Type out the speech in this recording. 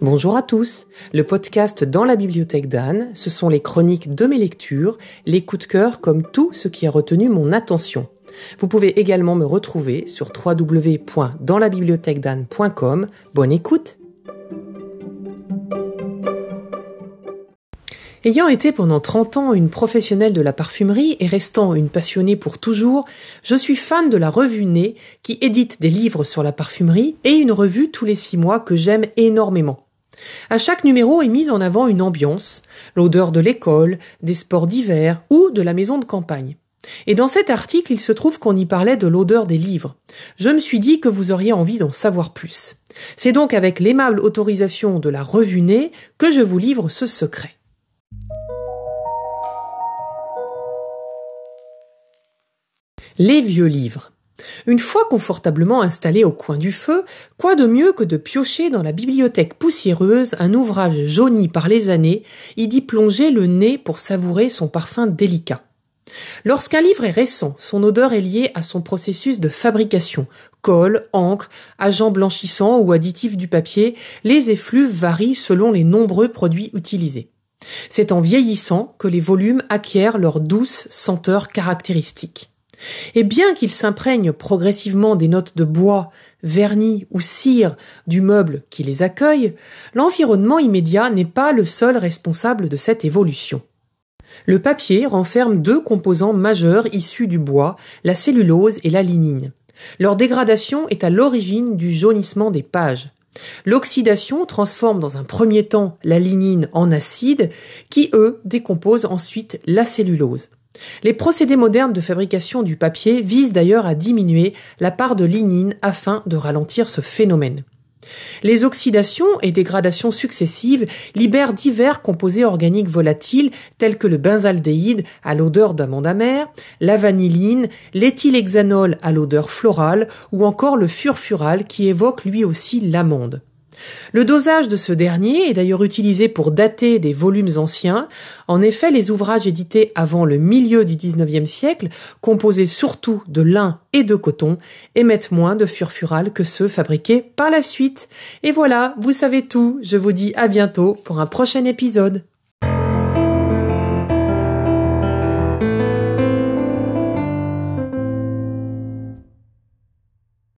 Bonjour à tous. Le podcast dans la bibliothèque d'Anne, ce sont les chroniques de mes lectures, les coups de cœur comme tout ce qui a retenu mon attention. Vous pouvez également me retrouver sur www.danslabibliothèquedanne.com. Bonne écoute. Ayant été pendant 30 ans une professionnelle de la parfumerie et restant une passionnée pour toujours, je suis fan de la revue Nez qui édite des livres sur la parfumerie et une revue tous les six mois que j'aime énormément. À chaque numéro est mise en avant une ambiance, l'odeur de l'école, des sports d'hiver ou de la maison de campagne. Et dans cet article, il se trouve qu'on y parlait de l'odeur des livres. Je me suis dit que vous auriez envie d'en savoir plus. C'est donc avec l'aimable autorisation de la revue Nez que je vous livre ce secret. Les vieux livres. Une fois confortablement installé au coin du feu, quoi de mieux que de piocher dans la bibliothèque poussiéreuse un ouvrage jauni par les années, y d'y plonger le nez pour savourer son parfum délicat. Lorsqu'un livre est récent, son odeur est liée à son processus de fabrication. Colle, encre, agents blanchissants ou additifs du papier, les effluves varient selon les nombreux produits utilisés. C'est en vieillissant que les volumes acquièrent leur douce senteur caractéristique. Et bien qu'il s'imprègne progressivement des notes de bois, vernis ou cire du meuble qui les accueille, l'environnement immédiat n'est pas le seul responsable de cette évolution. Le papier renferme deux composants majeurs issus du bois, la cellulose et la lignine. Leur dégradation est à l'origine du jaunissement des pages. L'oxydation transforme dans un premier temps la lignine en acide, qui eux décomposent ensuite la cellulose. Les procédés modernes de fabrication du papier visent d'ailleurs à diminuer la part de lignine afin de ralentir ce phénomène. Les oxydations et dégradations successives libèrent divers composés organiques volatiles tels que le benzaldéhyde à l'odeur d'amande amère, la vanilline, l'éthylhexanol à l'odeur florale ou encore le furfural qui évoque lui aussi l'amande. Le dosage de ce dernier est d'ailleurs utilisé pour dater des volumes anciens. En effet, les ouvrages édités avant le milieu du XIXe siècle, composés surtout de lin et de coton, émettent moins de furfural que ceux fabriqués par la suite. Et voilà, vous savez tout. Je vous dis à bientôt pour un prochain épisode.